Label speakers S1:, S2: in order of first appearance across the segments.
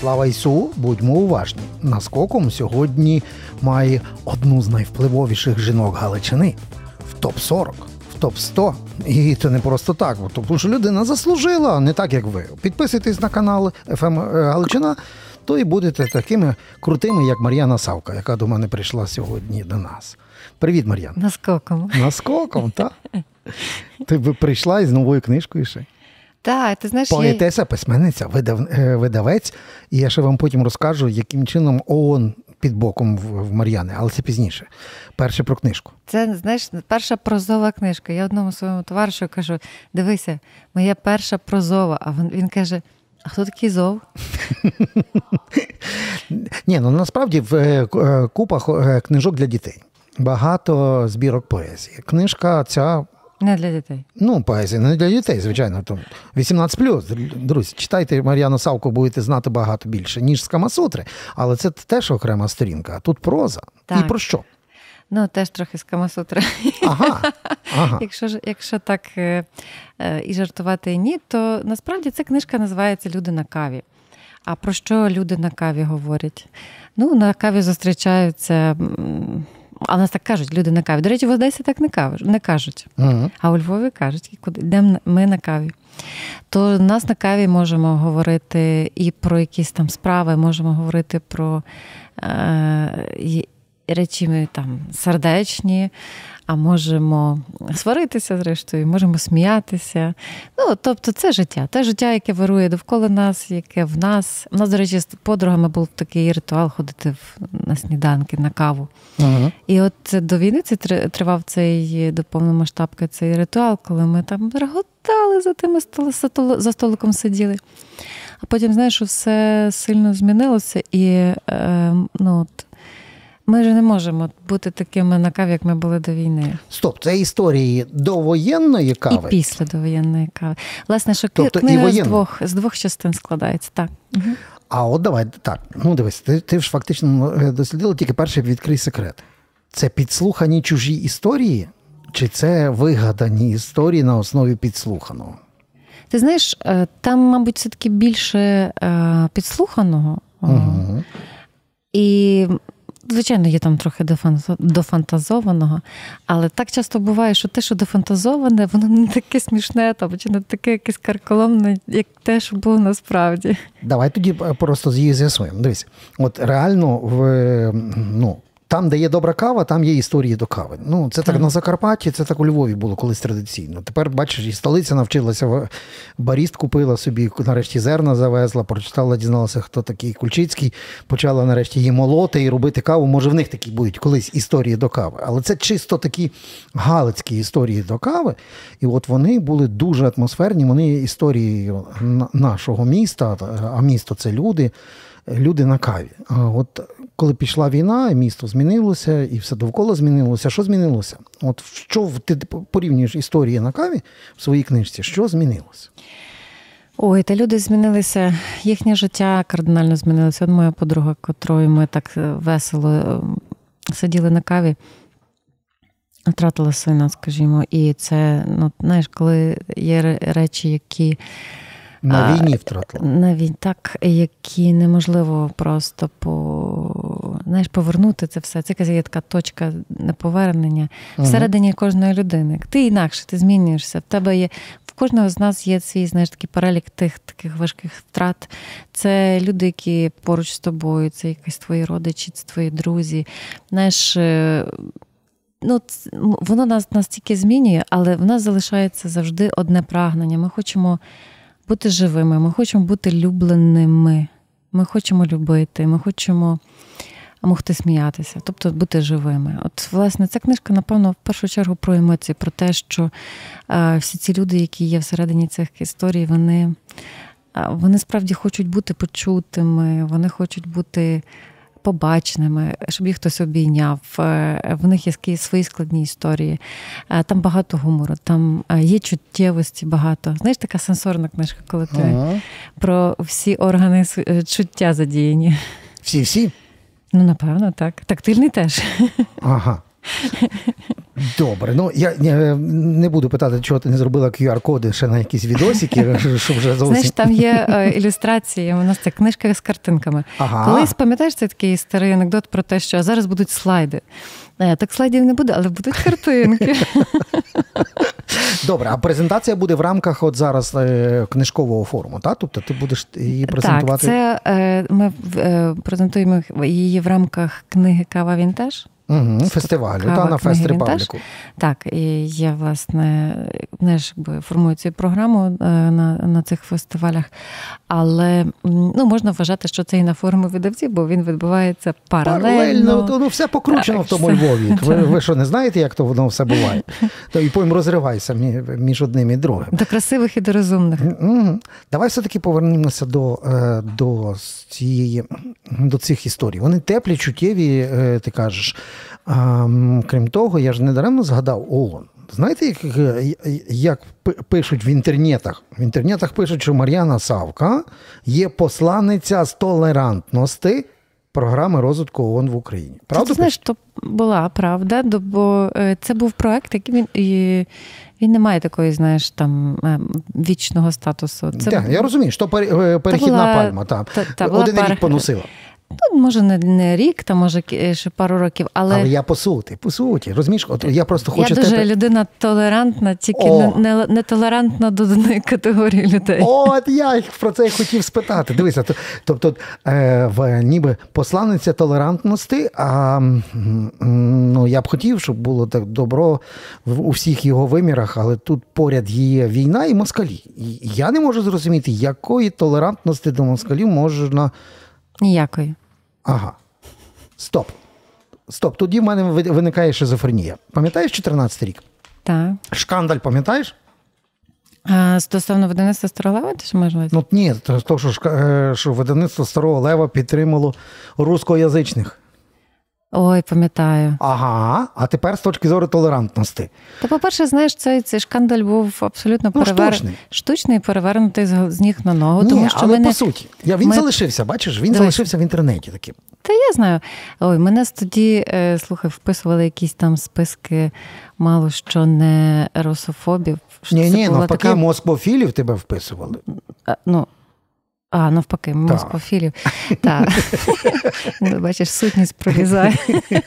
S1: Слава Ісу, будьмо уважні. Наскоком сьогодні має одну з найвпливовіших жінок Галичини в топ 40 в топ 100 І це не просто так, тому що людина заслужила, не так як ви. Підписуйтесь на канал ФМ Галичина, то і будете такими крутими, як Мар'яна Савка, яка до мене прийшла сьогодні до нас. Привіт, Мар'яна.
S2: Наскоком.
S1: Наскоком, так. Ти б прийшла із новою книжкою ще.
S2: Так, ти знаєш,
S1: Поетеса, письменниця, видав, е, видавець, і я ще вам потім розкажу, яким чином ООН під боком в, в Мар'яни, але це пізніше. Перше про книжку.
S2: Це знаєш, перша прозова книжка. Я одному своєму товаришу кажу: дивися, моя перша прозова. А він, він каже: А хто такий зов?
S1: Ні, ну насправді в е, е, купах книжок для дітей. Багато збірок поезії. Книжка ця
S2: не для дітей.
S1: Ну, поезія не для дітей, звичайно. 18+. Друзі, читайте Мар'яну Савку, будете знати багато більше, ніж з Камасутри. Але це теж окрема сторінка. А тут проза. Так. І про що?
S2: Ну, теж трохи з Камасутри.
S1: Ага. ага.
S2: Якщо якщо так е, е, і жартувати і ні, то насправді ця книжка називається Люди на каві. А про що люди на каві говорять? Ну, на каві зустрічаються а в нас так кажуть, люди на каві. До речі, в Одесі так не кажуть, не кажуть. Uh-huh. А у Львові кажуть, куди йдемо ми на каві. То нас на каві можемо говорити і про якісь там справи, можемо говорити про е, речі там сердечні, а можемо сваритися, зрештою, можемо сміятися. Ну, тобто, це життя, те життя, яке вирує довкола нас, яке в нас. У нас, до речі, з подругами був такий ритуал ходити на сніданки, на каву. Ага. І от до війни це тривав цей до повномасштабки цей ритуал, коли ми там реготали за тими за столиком сиділи. А потім, знаєш, все сильно змінилося і е, ну, от, ми вже не можемо бути такими на каві, як ми були до війни.
S1: Стоп, це історії довоєнної кави?
S2: І після довоєнної кави. Власне, що тобто, книга з двох з двох частин складається. так. Угу.
S1: А от давай так. Ну дивись, ти ти ж фактично е, дослідила тільки перший відкрий секрет. Це підслухані чужі історії, чи це вигадані історії на основі підслуханого?
S2: Ти знаєш, е, там, мабуть, все-таки більше е, підслуханого. Угу. І Звичайно, є там трохи дофантазованого, але так часто буває, що те, що дофантазоване, воно не таке смішне, там, чи не таке якесь карколомне, як те, що було насправді.
S1: Давай тоді просто з'ясуємо. Дивись, от реально в ну, там, де є добра кава, там є історії до кави. Ну, Це так, так на Закарпатті, це так у Львові було колись традиційно. Тепер, бачиш, і столиця навчилася, баріст купила собі, нарешті зерна завезла, прочитала, дізналася, хто такий Кульчицький, почала нарешті її молоти і робити каву. Може, в них такі будуть колись історії до кави. Але це чисто такі галицькі історії до кави. І от вони були дуже атмосферні. Вони історією нашого міста, а місто це люди. Люди на каві. От коли пішла війна, місто змінилося, і все довкола змінилося. Що змінилося? От що ти порівнюєш історії на каві в своїй книжці? Що змінилося?
S2: Ой, та люди змінилися, їхнє життя кардинально змінилося. От моя подруга, котрою ми так е, весело е, сиділи на каві, втратила сина, скажімо, і це, ну, знаєш, коли є речі, які.
S1: На війні втратила.
S2: На війні, так, які неможливо просто по, знаєш, повернути це все. Це є така точка неповернення uh всередині кожної людини. Ти інакше, ти змінюєшся. В тебе є. В кожного з нас є свій знаєш, такий перелік тих таких важких втрат. Це люди, які поруч з тобою, це якісь твої родичі, це твої друзі. Знаєш, е, ну, Воно нас настільки змінює, але в нас залишається завжди одне прагнення. Ми хочемо бути живими, ми хочемо бути любленими. Ми хочемо любити, ми хочемо могти сміятися, тобто бути живими. От, власне, ця книжка, напевно, в першу чергу про емоції, про те, що а, всі ці люди, які є всередині цих історій, вони, а, вони справді хочуть бути почутими, вони хочуть бути побаченими, щоб їх хтось обійняв. Е, в них є свої складні історії. Е, там багато гумору, там е, є чуттєвості багато. Знаєш, така сенсорна книжка, коли ти ага. про всі органи чуття задіяні.
S1: Всі-всі?
S2: Ну, напевно, так. Тактильний теж.
S1: Ага. Добре, ну я не буду питати, чого ти не зробила QR-коди ще на якісь відосики, щоб вже зовсім...
S2: Знаєш, там є е, ілюстрації, у нас це книжка з картинками. Ага. Колись пам'ятаєш це такий старий анекдот про те, що зараз будуть слайди. Е, так слайдів не буде, але будуть картинки.
S1: Добре, а презентація буде в рамках от зараз е, книжкового форуму, так? Тобто ти будеш її презентувати?
S2: Так, це ми презентуємо її в рамках книги Кава Вінтаж.
S1: Угу, Фестивалю, та на Фест Репабліку.
S2: Так, і я, власне, знаєш, якби формую цю програму е, на на цих фестивалях, але ну, можна вважати, що це і на форумі видавців, бо він відбувається паралельно. Паралельно,
S1: ну, все покручено так, в тому все. Львові. Ви, ви що, не знаєте, як то воно все буває? То і потім розривайся між одним і другим.
S2: До красивих і до розумних.
S1: Угу. Давай все-таки повернемося до е, до, цієї, до цих історій. Вони теплі, чуттєві, е, ти кажеш. А, Крім того, я ж недаремно згадав ООН. Знаєте, як як пишуть в інтернетах? В інтернетах пишуть, що Мар'яна Савка є посланниця з толерантності програми розвитку ООН в Україні.
S2: Правда? Ти знаєш, то була правда, бо е, це був проект, який він і він не має такої, знаєш, там е, вічного статусу.
S1: Це так, Я розумію, що е, перехідна та була, пальма, та, та, та один рік поносила.
S2: Ну, може, не, не рік, та може ще пару років, але
S1: Але я по суті, по суті, розумієш, от я просто хочу.
S2: Я дуже тебе... людина толерантна, тільки не, не, не толерантна до одної категорії людей.
S1: От я про це й хотів спитати. Дивися, тобто е, в ніби посланниця толерантності, а ну я б хотів, щоб було так добро в у всіх його вимірах, але тут поряд є війна і москалі. І я не можу зрозуміти, якої толерантності до москалів можна.
S2: Ніякої.
S1: Ага. Стоп. Стоп. Тоді в мене виникає шизофренія. Пам'ятаєш 14 рік?
S2: Так.
S1: Шкандаль, пам'ятаєш?
S2: А Стосовно видавництва старого лева, ти що можеш
S1: Ну ні, то що, е, що видавництво старого лева підтримало рускоязичних.
S2: Ой, пам'ятаю.
S1: Ага, а тепер з точки зору толерантності.
S2: Та, по-перше, знаєш, цей цей шкандаль був абсолютно ну, перевер... штучний. штучний перевернутий з ніг на ногу.
S1: Ні,
S2: тому що
S1: але
S2: мене...
S1: по суті, я, він ми... залишився, бачиш, він Дивись. залишився в інтернеті таким.
S2: Та я знаю. Ой, мене тоді, е, слухай, вписували якісь там списки, мало що не русофобів.
S1: Ні, ні, навпаки, така... москвофілів тебе вписували.
S2: А, ну, а, навпаки, москвофілів. Так. Ну, бачиш, сутність прорізає.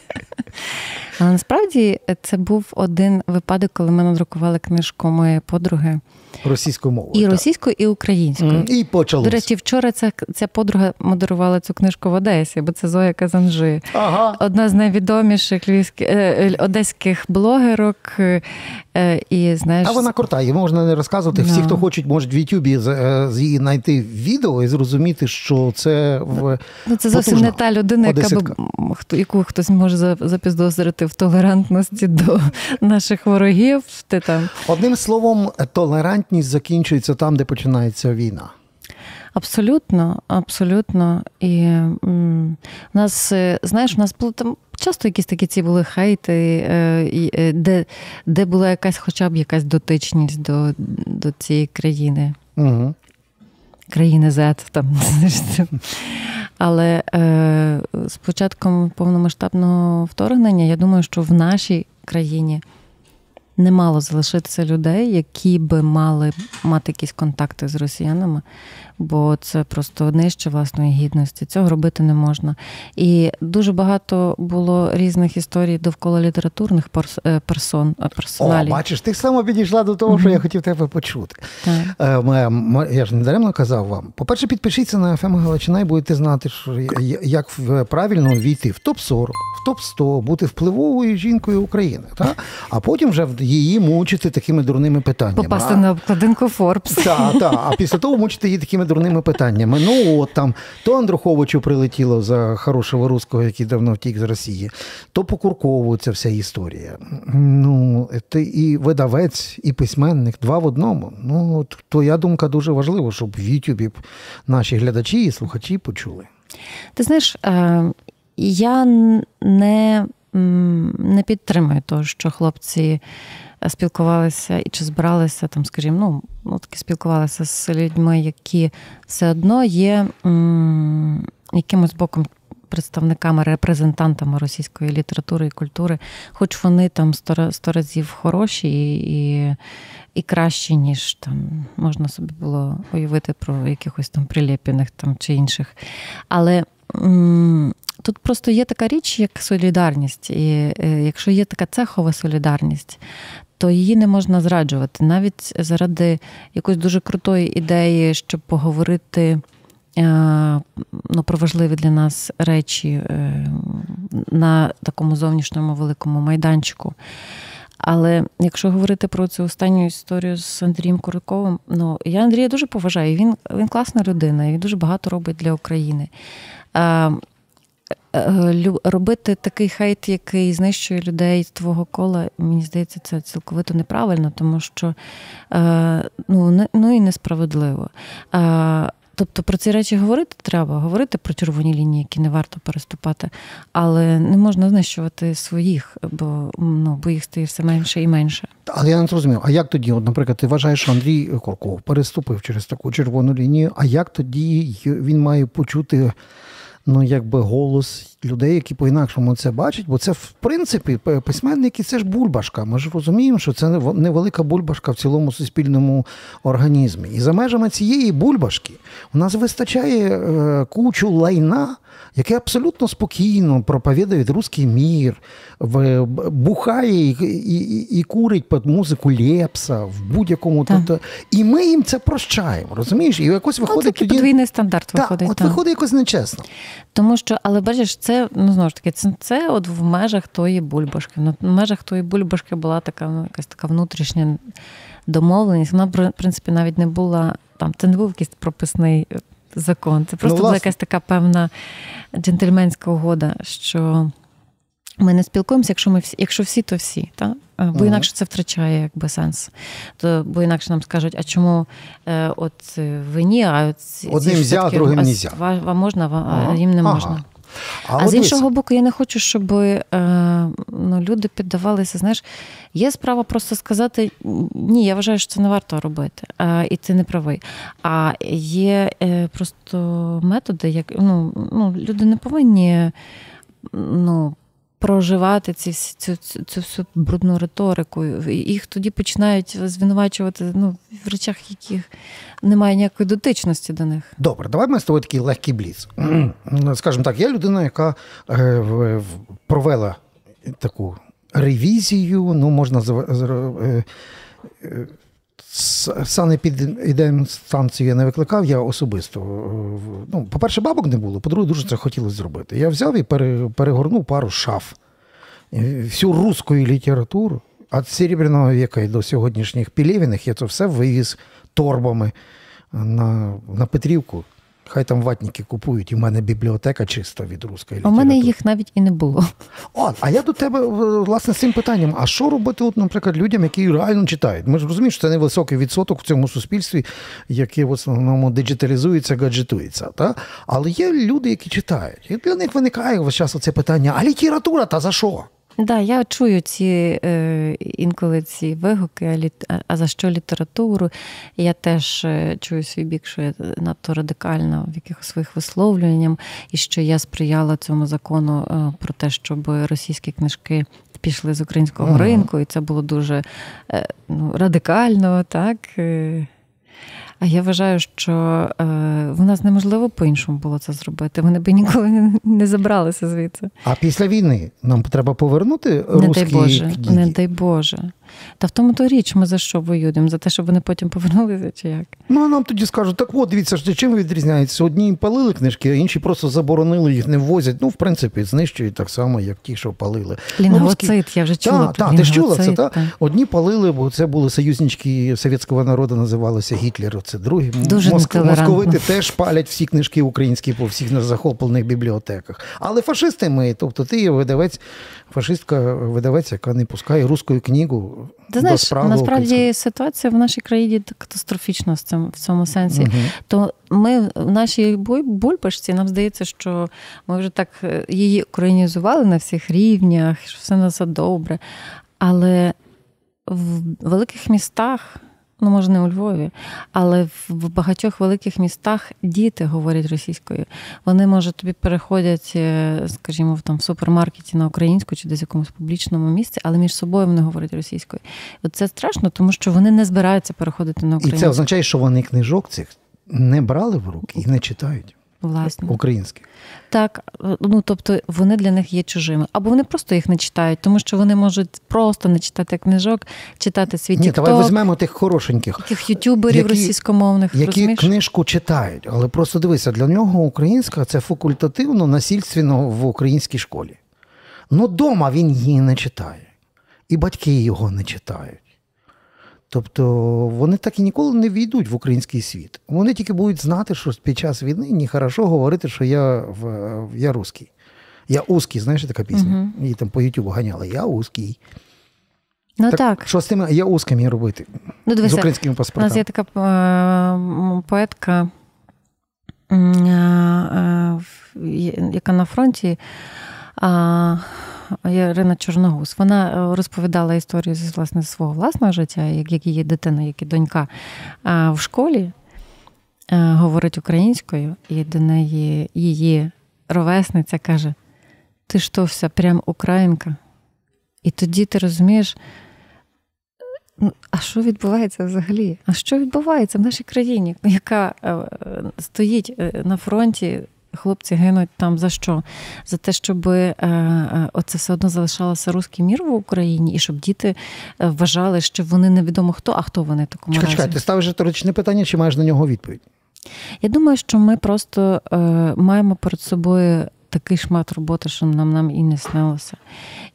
S2: Але насправді це був один випадок, коли ми надрукували книжку моєї подруги.
S1: Російською мовою. І
S2: російською, і українською. Mm,
S1: і почалось.
S2: До речі, вчора ця ця подруга модерувала цю книжку в Одесі, бо це Зоя Казанжи.
S1: Ага.
S2: Одна з найвідоміших львівських е, е, одеських блогерок. Е, і, знаєш...
S1: А вона крута, її можна не розказувати. No. Всі, хто хочуть, можуть в Ютубі з її знайти відео і зрозуміти, що це в
S2: ну, це зовсім не та людина, яка б, яку хтось може запіздозрити в толерантності до наших ворогів. Ти там.
S1: Одним словом, толерантність закінчується там, де починається війна.
S2: Абсолютно, абсолютно. І м, у нас, е, знаєш, у нас було там часто якісь такі ці були хейти, е, е, де де була якась хоча б якась дотичність до до цієї країни.
S1: Угу.
S2: Країни Z. там. Але е, з початком повномасштабного вторгнення, я думаю, що в нашій країні не мало залишитися людей, які би мали мати якісь контакти з росіянами, бо це просто нижче власної гідності. Цього робити не можна. І дуже багато було різних історій довкола літературних е, персон. Е, персоналів.
S1: О, Бачиш, ти саме підійшла до того, що я хотів тебе почути.
S2: Так.
S1: Е, я ж не даремно казав вам. По-перше, підпишіться на ФМ Галичина і будете знати, що як правильно війти в топ-40, в топ-100, бути впливовою жінкою України. Так? А потім вже її мучити такими дурними питаннями.
S2: Попасти а? на обкладинку Форбс.
S1: Так, так. А після того мучити її такими дурними питаннями. Ну, от там то Андруховичу прилетіло за хорошого руського, який давно втік з Росії, то по Куркову ця вся історія. Ну, ти і видавець, і письменник два в одному. Ну, твоя думка дуже важлива, щоб в Ютубі наші глядачі і слухачі почули.
S2: Ти знаєш, е, я не не підтримую того, що хлопці спілкувалися і чи збиралися там, скажімо, ну, ну таки спілкувалися з людьми, які все одно є м, якимось боком представниками, репрезентантами російської літератури і культури, хоч вони там сто, сто разів хороші і, і і кращі, ніж там можна собі було уявити про якихось там Прилєпіних там чи інших. Але м- тут просто є така річ, як солідарність. І е, якщо є така цехова солідарність, то її не можна зраджувати навіть заради якоїсь дуже крутої ідеї, щоб поговорити. Е, ну, про важливі для нас речі е, на такому зовнішньому великому майданчику. Але якщо говорити про цю останню історію з Андрієм Куриковим, ну я Андрія дуже поважаю. Він він класна людина, він дуже багато робить для України. Е, робити такий хейт, який знищує людей з твого кола, мені здається, це цілковито неправильно, тому що ну, ну і несправедливо. Тобто про ці речі говорити треба, говорити про червоні лінії, які не варто переступати, але не можна знищувати своїх, бо ну, бо їх стає все менше і менше.
S1: Але я не зрозумів, а як тоді, от, наприклад, ти вважаєш, що Андрій Корков переступив через таку червону лінію, а як тоді він має почути ну, якби голос людей, які по-інакшому це бачать, бо це, в принципі, письменники це ж бульбашка. Ми ж розуміємо, що це невелика бульбашка в цілому суспільному організмі. І за межами цієї бульбашки у нас вистачає е, кучу лайна яке абсолютно спокійно проповідує русський мір, бухає і і, і курить під музику Лепса в будь-якому. Тобто, І ми їм це прощаємо. розумієш? І якось ну, виходить
S2: тоді... подвійний стандарт виходить.
S1: от виходить якось нечесно.
S2: Тому що, але бачиш, це ну знову ж таки, це це от в межах тої бульбашки. Ну, в межах тої бульбашки була така ну, якась така внутрішня домовленість. Вона, в принципі, навіть не була там, це не був якийсь прописний закон. Це просто ну, була якась така певна джентльменська угода, що ми не спілкуємося, якщо ми всі, якщо всі, то всі. Та? Бо інакше це втрачає якби сенс. То, Бо інакше нам скажуть, а чому е, от ви ні, а от
S1: одним взяв, другим не взяв.
S2: Вам можна, а їм не можна. А, а з іншого боку, я не хочу, щоб е, ну, люди піддавалися. Знаєш, є справа просто сказати ні, я вважаю, що це не варто робити, е, і ти не правий. А є е, просто методи, як ну, ну, люди не повинні. ну, Проживати ці, цю, цю, цю всю брудну риторику. Їх тоді починають звинувачувати ну, в речах, яких немає ніякої дотичності до них.
S1: Добре, давай ми з тобою такий легкий бліц. Скажімо так, я людина, яка е, провела таку ревізію, ну, можна е, е, санепідемстанцію я не викликав, я особисто. Ну, По-перше, бабок не було, по-друге, дуже це хотілося зробити. Я взяв і перегорнув пару шаф. Всю русську літературу від Серебряного віка і до сьогоднішніх Пілєвіних я це все вивіз торбами на на Петрівку. Хай там ватники купують, і в мене бібліотека чиста від руської літератури.
S2: У мене їх навіть і не було.
S1: О, а я до тебе власне з цим питанням: а що робити, от, наприклад, людям, які реально читають? Ми ж розуміємо, що це невисокий відсоток в цьому суспільстві, яке в основному диджиталізується, гаджетується. Та? Але є люди, які читають. І для них виникає весь час оце питання: а література та за що?
S2: Да, я чую ці е, інколи ці вигуки, а, а за що літературу? Я теж е, чую свій бік, що я надто радикальна в якихось своїх висловлюваннях, і що я сприяла цьому закону е, про те, щоб російські книжки пішли з українського ага. ринку, і це було дуже е, ну, радикально, так. А я вважаю, що е, в нас неможливо по-іншому було це зробити. Вони би ніколи не, не забралися звідси.
S1: А після війни нам треба повернути
S2: не дай Боже, книги? Не дай Боже. Та в тому то річ ми за що воюємо? За те, щоб вони потім повернулися, чи як?
S1: Ну а нам тоді скажуть, так от дивіться, що чим відрізняється? Одні палили книжки, а інші просто заборонили, їх не ввозять. Ну, в принципі, знищують так само, як ті, що палили.
S2: Лінгоцит, ну, я вже чула.
S1: Так, та, ти ж чула це, так? Одні палили, бо це були союзнички совєтського народу, називалися Гітлер. Це другі.
S2: Дуже Моск...
S1: Московити теж палять всі книжки українські по всіх захоплених бібліотеках. Але фашисти ми, тобто ти видавець, фашистка видавець, яка не пускає руську книгу.
S2: Ти знаєш, насправді ситуація в нашій країні катастрофічна в цьому в цьому сенсі. Угу. То ми в нашій бульбашці нам здається, що ми вже так е, її українізували на всіх рівнях, що все на це добре. Але в великих містах Ну, може, не у Львові, але в багатьох великих містах діти говорять російською. Вони, може, тобі переходять, е, скажімо, в там в супермаркеті на українську чи десь в якомусь публічному місці, але між собою вони говорять російською. От це страшно, тому що вони не збираються переходити на українську.
S1: І це означає, що вони книжок цих не брали в руки і не читають.
S2: Власне.
S1: Українські.
S2: Так, ну тобто вони для них є чужими. Або вони просто їх не читають, тому що вони можуть просто не читати книжок, читати свій
S1: Ні, давай візьмемо тих хорошеньких.
S2: Таких ютуберів які, російськомовних.
S1: Які
S2: розумієш?
S1: книжку читають, але просто дивися, для нього українська це факультативно, насильственно в українській школі. Ну, дома він її не читає. І батьки його не читають. Тобто вони так і ніколи не війдуть в український світ. Вони тільки будуть знати, що під час війни не хорошо говорити, що я в, я русський. Я узкий, знаєш, така пісня. Її там по Ютубу ганяли. Я узкий.
S2: Ну так, так.
S1: Що з тим я узким робити?
S2: Ну, дивися,
S1: з українськими паспортами.
S2: У нас є така е- поетка, е- е- яка на фронті. Ірина Чорногуз. Вона е, розповідала історію з власне свого власного життя, як, її дитина, як і донька в школі е, говорить українською, і до неї її ровесниця каже: Ти що, вся прям українка? І тоді ти розумієш. Ну, а що відбувається взагалі? А що відбувається в нашій країні, яка е, стоїть на фронті хлопці гинуть там за що? За те, щоб е, е, оце все одно залишалося русський мір в Україні, і щоб діти е, вважали, що вони невідомо хто, а хто вони такому
S1: чекай,
S2: разі.
S1: Чекай, ти ставиш риторичне питання, чи маєш на нього відповідь?
S2: Я думаю, що ми просто е, маємо перед собою. Такий шмат роботи, що нам нам і не снилося.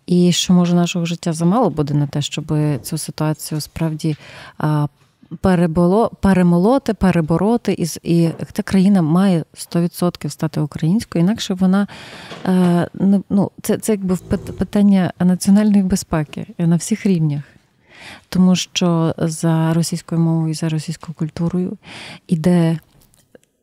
S2: І що, може, нашого життя замало буде на те, щоб цю ситуацію справді а, переболо, перемолоти, перебороти, і і ця країна має 100% стати українською, інакше вона е, ну, це це якби питання національної безпеки на всіх рівнях. Тому що за російською мовою за російською культурою іде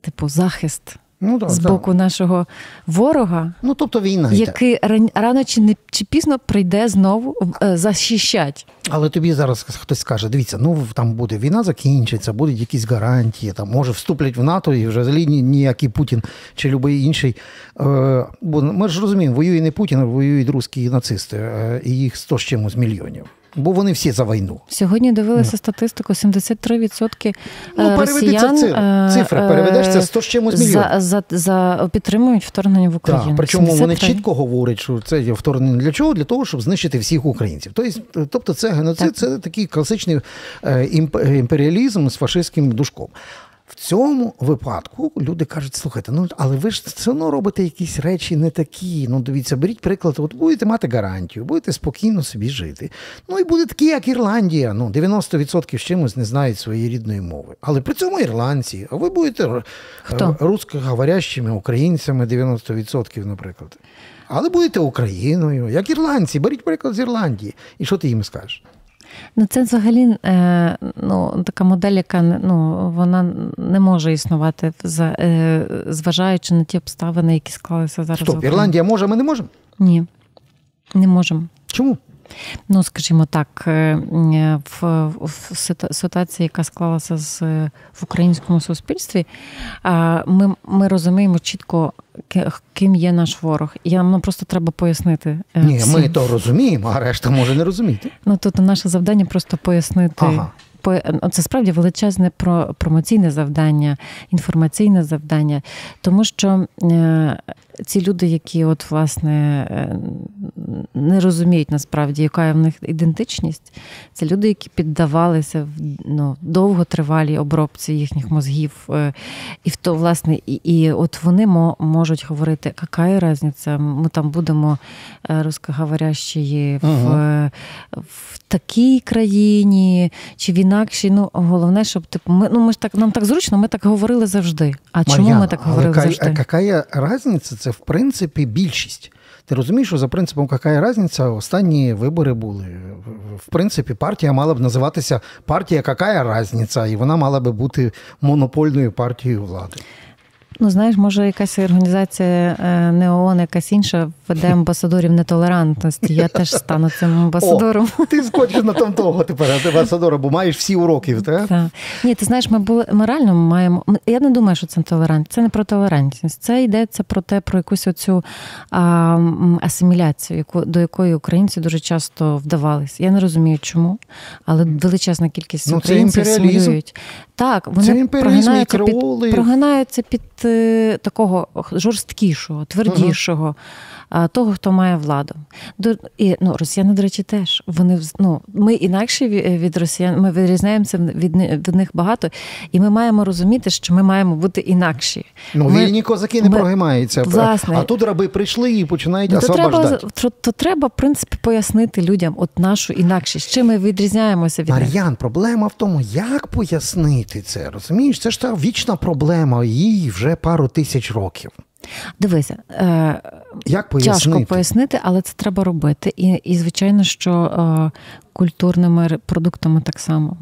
S2: типу захист ну, так, з боку так. нашого ворога,
S1: ну тобто війна,
S2: який рано чи не чи пізно прийде знову е, захищать.
S1: Але тобі зараз хтось скаже: дивіться, ну там буде війна, закінчиться, будуть якісь гарантії, там може вступлять в НАТО і вже взагалі ніякий Путін чи будь-який інший. Е, бо ми ж розуміємо, воює не Путін, а воюють русські нацисти, е, і їх 100 з чимось мільйонів бо вони всі за війну.
S2: Сьогодні дивилися ну. статистику: 73% ну, е, росіян
S1: цифра, цифра переведеш це 100 з чимось мільйонів.
S2: За, за, за підтримують вторгнення в Україну. Так,
S1: Причому 73. вони чітко говорять, що це є вторгнення для чого? Для того, щоб знищити всіх українців. Тобто, тобто це геноцид, так. це такий класичний е, імперіалізм з фашистським душком. В цьому випадку люди кажуть, слухайте, ну але ви ж все одно робите якісь речі не такі. Ну, дивіться, беріть приклад, от будете мати гарантію, будете спокійно собі жити. Ну і буде такі, як Ірландія. Ну, 90% з чимось не знають своєї рідної мови. Але при цьому ірландці, а ви будете русскоговорящими українцями 90%, наприклад. Але будете Україною, як ірландці, беріть приклад з Ірландії. І що ти їм скажеш?
S2: Ну, це взагалі е, ну, така модель, яка ну, вона не може існувати, е, зважаючи на ті обставини, які склалися зараз.
S1: Стоп, Ірландія може, ми не можемо?
S2: Ні, не можемо.
S1: Чому?
S2: Ну, скажімо так, е, в, в ситуації, яка склалася з в українському суспільстві, ми ми розуміємо чітко, ким є наш ворог. І нам ну, просто треба пояснити.
S1: Е, Ні, всім. ми то розуміємо, а решта може не розуміти.
S2: Ну тут наше завдання просто пояснити. Ага. Це справді величезне промоційне завдання, інформаційне завдання, тому що е, ці люди, які от власне е, не розуміють насправді, яка в них ідентичність, це люди, які піддавалися ну, довготривалій обробці їхніх мозгів. Е, і в то, власне, і, і от вони можуть говорити, яка різниця, ми там будемо русскоговорящі в, uh в такій країні чи в інакшій. Ну, головне, щоб типу, ми ну ми ж так нам так зручно, ми так говорили завжди. А
S1: Мар'яна,
S2: чому ми так говорили
S1: але
S2: завжди?
S1: А яка різниця? Це в принципі більшість. Ти розумієш, що за принципом яка різниця, останні вибори були. В принципі, партія мала б називатися партія «Какая різниця», і вона мала би бути монопольною партією влади.
S2: Ну, знаєш, може, якась організація е, не ООН, якась інша веде амбасадорів нетолерантності. Я теж стану цим амбасадором.
S1: О, Ти скочиш на там того тепер амбасадора, бо маєш всі уроки, так?
S2: Так. Ні, ти знаєш, ми були ми реально маємо. Я не думаю, що це толерантність. Це не про толерантність. Це йдеться про те, про якусь оцю а, асиміляцію, яку до якої українці дуже часто вдавались. Я не розумію, чому, але величезна кількість ну, українців асимілюють. Так, вони прогинаються під, прогинаються під такого жорсткішого, твердішого, uh того, хто має владу. До, і, ну, Росіяни, до речі, теж. Вони, ну, Ми інакші від росіян, ми відрізняємося від, від них багато, і ми маємо розуміти, що ми маємо бути інакші.
S1: Ну,
S2: ми,
S1: Вільні козаки не ми, прогимаються. Власне, а тут раби прийшли і починають то.
S2: Треба, то, то треба, в принципі, пояснити людям от нашу інакшість. Чим ми відрізняємося від
S1: Мар'ян, них. проблема в тому, як пояснити це. Розумієш, це ж та вічна проблема, їй вже пару тисяч років.
S2: Дивися, е, Як пояснити? тяжко пояснити, але це треба робити. І, і звичайно, що е, культурними продуктами так само.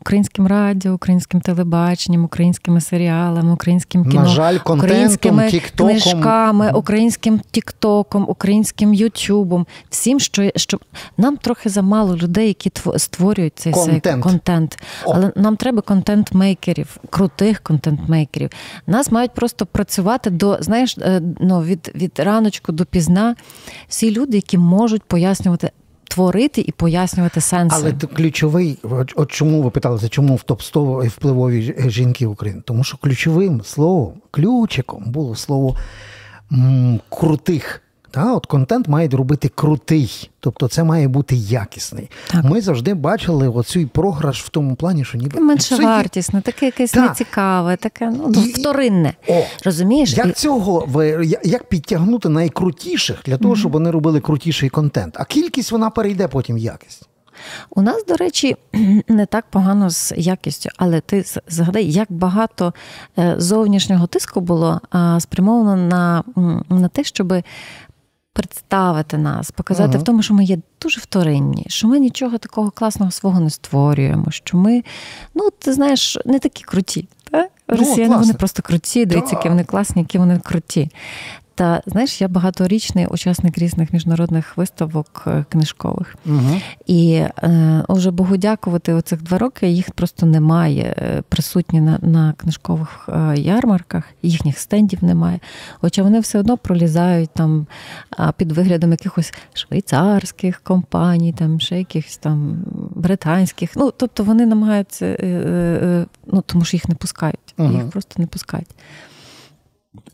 S2: Українським радіо, українським телебаченням, українськими серіалами, українським кіно,
S1: На жаль,
S2: українськими книжками, українським тіктоком, українським ютубом. Всім, що що нам трохи замало людей, які створюють цей контент. контент. Але нам треба контент-мейкерів, крутих контент-мейкерів. Нас мають просто працювати до знаєш, е, ну від, від раночку до пізна. Всі люди, які можуть пояснювати творити і пояснювати сенси.
S1: Але ключовий, от чому ви питалися, чому в топ 100 впливові жінки України? Тому що ключовим словом, ключиком було слово м, крутих. Та, от Контент має робити крутий, тобто це має бути якісний. Так. Ми завжди бачили оцей програш в тому плані, що ніби
S2: менше вартісне, таке якесь так. нецікаве, таке ну, І... вторинне. О, Розумієш?
S1: Як цього як підтягнути найкрутіших для того, щоб вони робили крутіший контент? А кількість вона перейде потім в якість.
S2: У нас, до речі, не так погано з якістю, але ти згадай, як багато е, зовнішнього тиску було спрямовано на на те, щоб представити нас, показати uh в тому, що ми є дуже вторинні, що ми нічого такого класного свого не створюємо, що ми, ну, ти знаєш, не такі круті. Так? Ну, Росіяни вони просто круті, дивіться, які вони класні, які вони круті. Та знаєш, я багаторічний учасник різних міжнародних виставок е, книжкових. Угу. І е, вже Богу дякувати, оцих два роки їх просто немає. Е, присутні на на книжкових е, ярмарках, їхніх стендів немає. Хоча вони все одно пролізають там під виглядом якихось швейцарських компаній, там ще якихось там британських. Ну, тобто вони намагаються, е, е, ну тому що їх не пускають, угу. їх просто не пускають.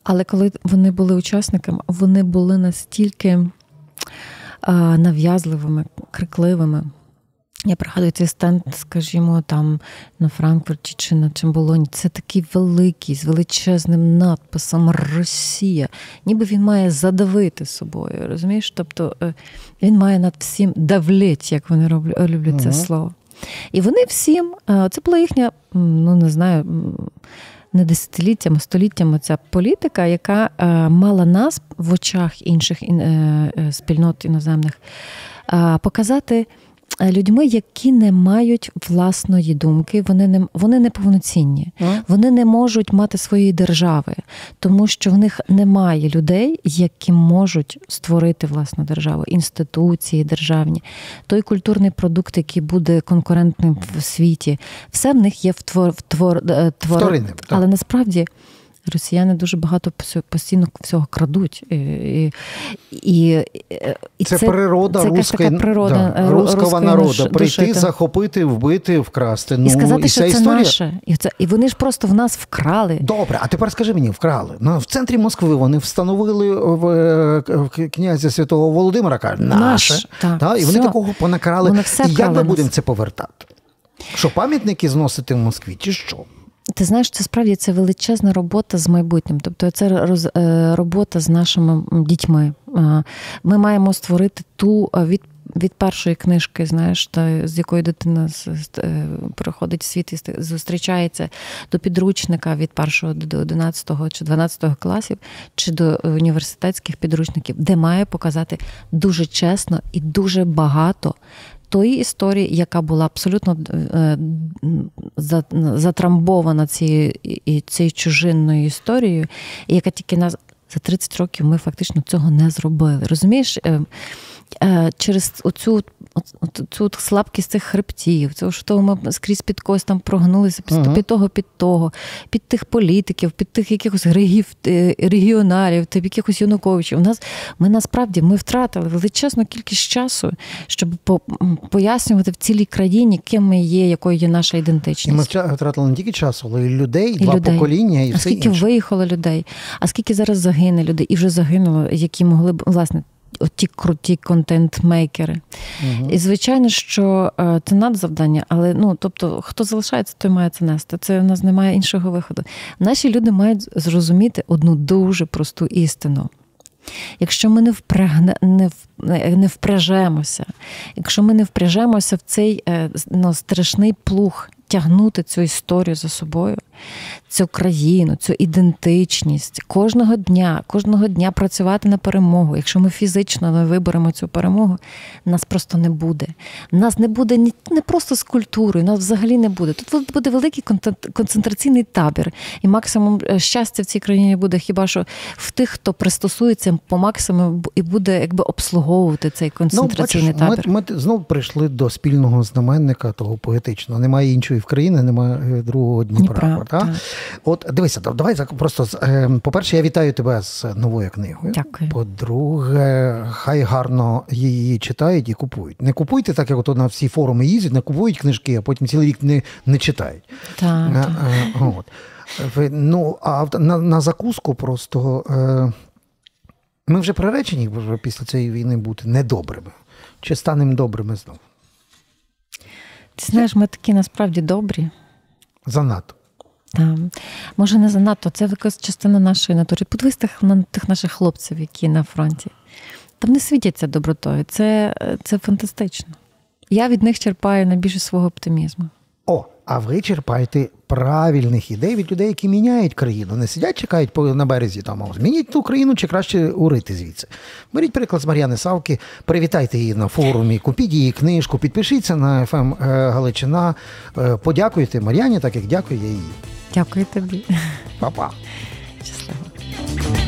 S2: Але коли вони були учасниками, вони були настільки а, нав'язливими, крикливими. Я пригадую цей стенд, скажімо, там на Франкфурті чи на Чемболоні. Це такий великий, з величезним надписом Росія. Ніби він має задавити собою. Розумієш? Тобто е, він має над всім давлять, як вони люблять це слово. І вони всім, це була їхня, ну не знаю не десятиліттями, століттями ця політика, яка е, мала нас в очах інших е, е, спільнот іноземних показати. Е, людьми, які не мають власної думки, вони не вони не повноцінні, вони не можуть мати своєї держави, тому що в них немає людей, які можуть створити власну державу, інституції державні, той культурний продукт, який буде конкурентним в світі, все в них є в твор, в твор, е, твор, Вторинним, але насправді. Росіяни дуже багато постійно всього крадуть. І, і,
S1: і Це, це природа це руської, природа да, руського народу. Прийти, захопити, вбити, вкрасти. Ну,
S2: І сказати, і що це історія... наше. І це, і вони ж просто в нас вкрали.
S1: Добре, а тепер скажи мені, вкрали. Ну, в центрі Москви вони встановили в, в князя Святого Володимира, кажуть, наше. Наш, так, та, і вони такого понакрали. Вони все і як ми будемо це повертати? Що пам'ятники зносити в Москві, чи що?
S2: Ти знаєш, це справді це величезна робота з майбутнім, тобто це роз, е, робота з нашими дітьми. Ми маємо створити ту е, від. Від першої книжки, знаєш, та з якої дитина е, приходить в світ і зустрічається до підручника від першого до 11 чи 12 класів, чи до університетських підручників, де має показати дуже чесно і дуже багато тої історії, яка була абсолютно е, затрамбована цією цією чужинною історією, яка тільки нас за 30 років ми фактично цього не зробили. Розумієш? Е, через оцю цю слабкість цих хребтів, це що ми скрізь під когось там прогнулися, під, uh-huh. під того, під того, під тих політиків, під тих якихось регів, е, регіоналів, тих якихось Януковичів. У нас ми насправді ми втратили величезну кількість часу, щоб по, пояснювати в цілій країні, ким ми є, якою є наша ідентичність.
S1: І Ми втратили не тільки часу, але й людей, і два людей. покоління, і
S2: а
S1: все
S2: скільки
S1: інше.
S2: виїхало людей, а скільки зараз загине людей, і вже загинуло, які могли б власне ті круті контент-мейкери. Угу. І звичайно, що е, це надзавдання, але ну тобто, хто залишається, той має це нести. Це в нас немає іншого виходу. Наші люди мають зрозуміти одну дуже просту істину. Якщо ми не впрягне, не, не впряжемося, якщо ми не впряжемося в цей е, ну, страшний плуг тягнути цю історію за собою, цю країну, цю ідентичність кожного дня, кожного дня працювати на перемогу. Якщо ми фізично не виберемо цю перемогу, нас просто не буде. Нас не буде ні не просто з культурою, нас взагалі не буде. Тут буде великий концентраційний табір, і максимум е, щастя в цій країні буде хіба що в тих, хто пристосується по максимуму і буде якби обслуговувати цей концентраційний
S1: ну, бачиш,
S2: табір.
S1: Ми, ми знову прийшли до спільного знаменника того поетичного. Немає іншої в країні, немає е, другого Дніпра. Дніпра так? От дивися, давай просто ем, по-перше, я вітаю тебе з новою книгою.
S2: Дякую.
S1: По-друге, хай гарно її читають і купують. Не купуйте так, як ото на всі форуми їздять, не купують книжки, а потім цілий рік не не читають.
S2: Так,
S1: а, е, от. Ну, а на, на закуску просто е, ми вже приречені після цієї війни бути недобрими. Чи станемо добрими знову?
S2: Ти знаєш, ми такі насправді добрі.
S1: Занадто.
S2: Так. Може, не занадто, це якась частина нашої натури. Подивись тих, на тих наших хлопців, які на фронті. Там не світяться добротою. Це, Це фантастично. Я від них черпаю найбільше свого оптимізму.
S1: О, а ви черпаєте правильних ідей від людей, які міняють країну. Не сидять, чекають на березі там. Змініть ту країну чи краще урити звідси. Беріть приклад з Мар'яни Савки, привітайте її на форумі, купіть її книжку, підпишіться на ФМ ем, е, Галичина. Е, подякуйте Мар'яні, так як дякую я їй.
S2: Дякую тобі.
S1: Па-па.
S2: Щасливо.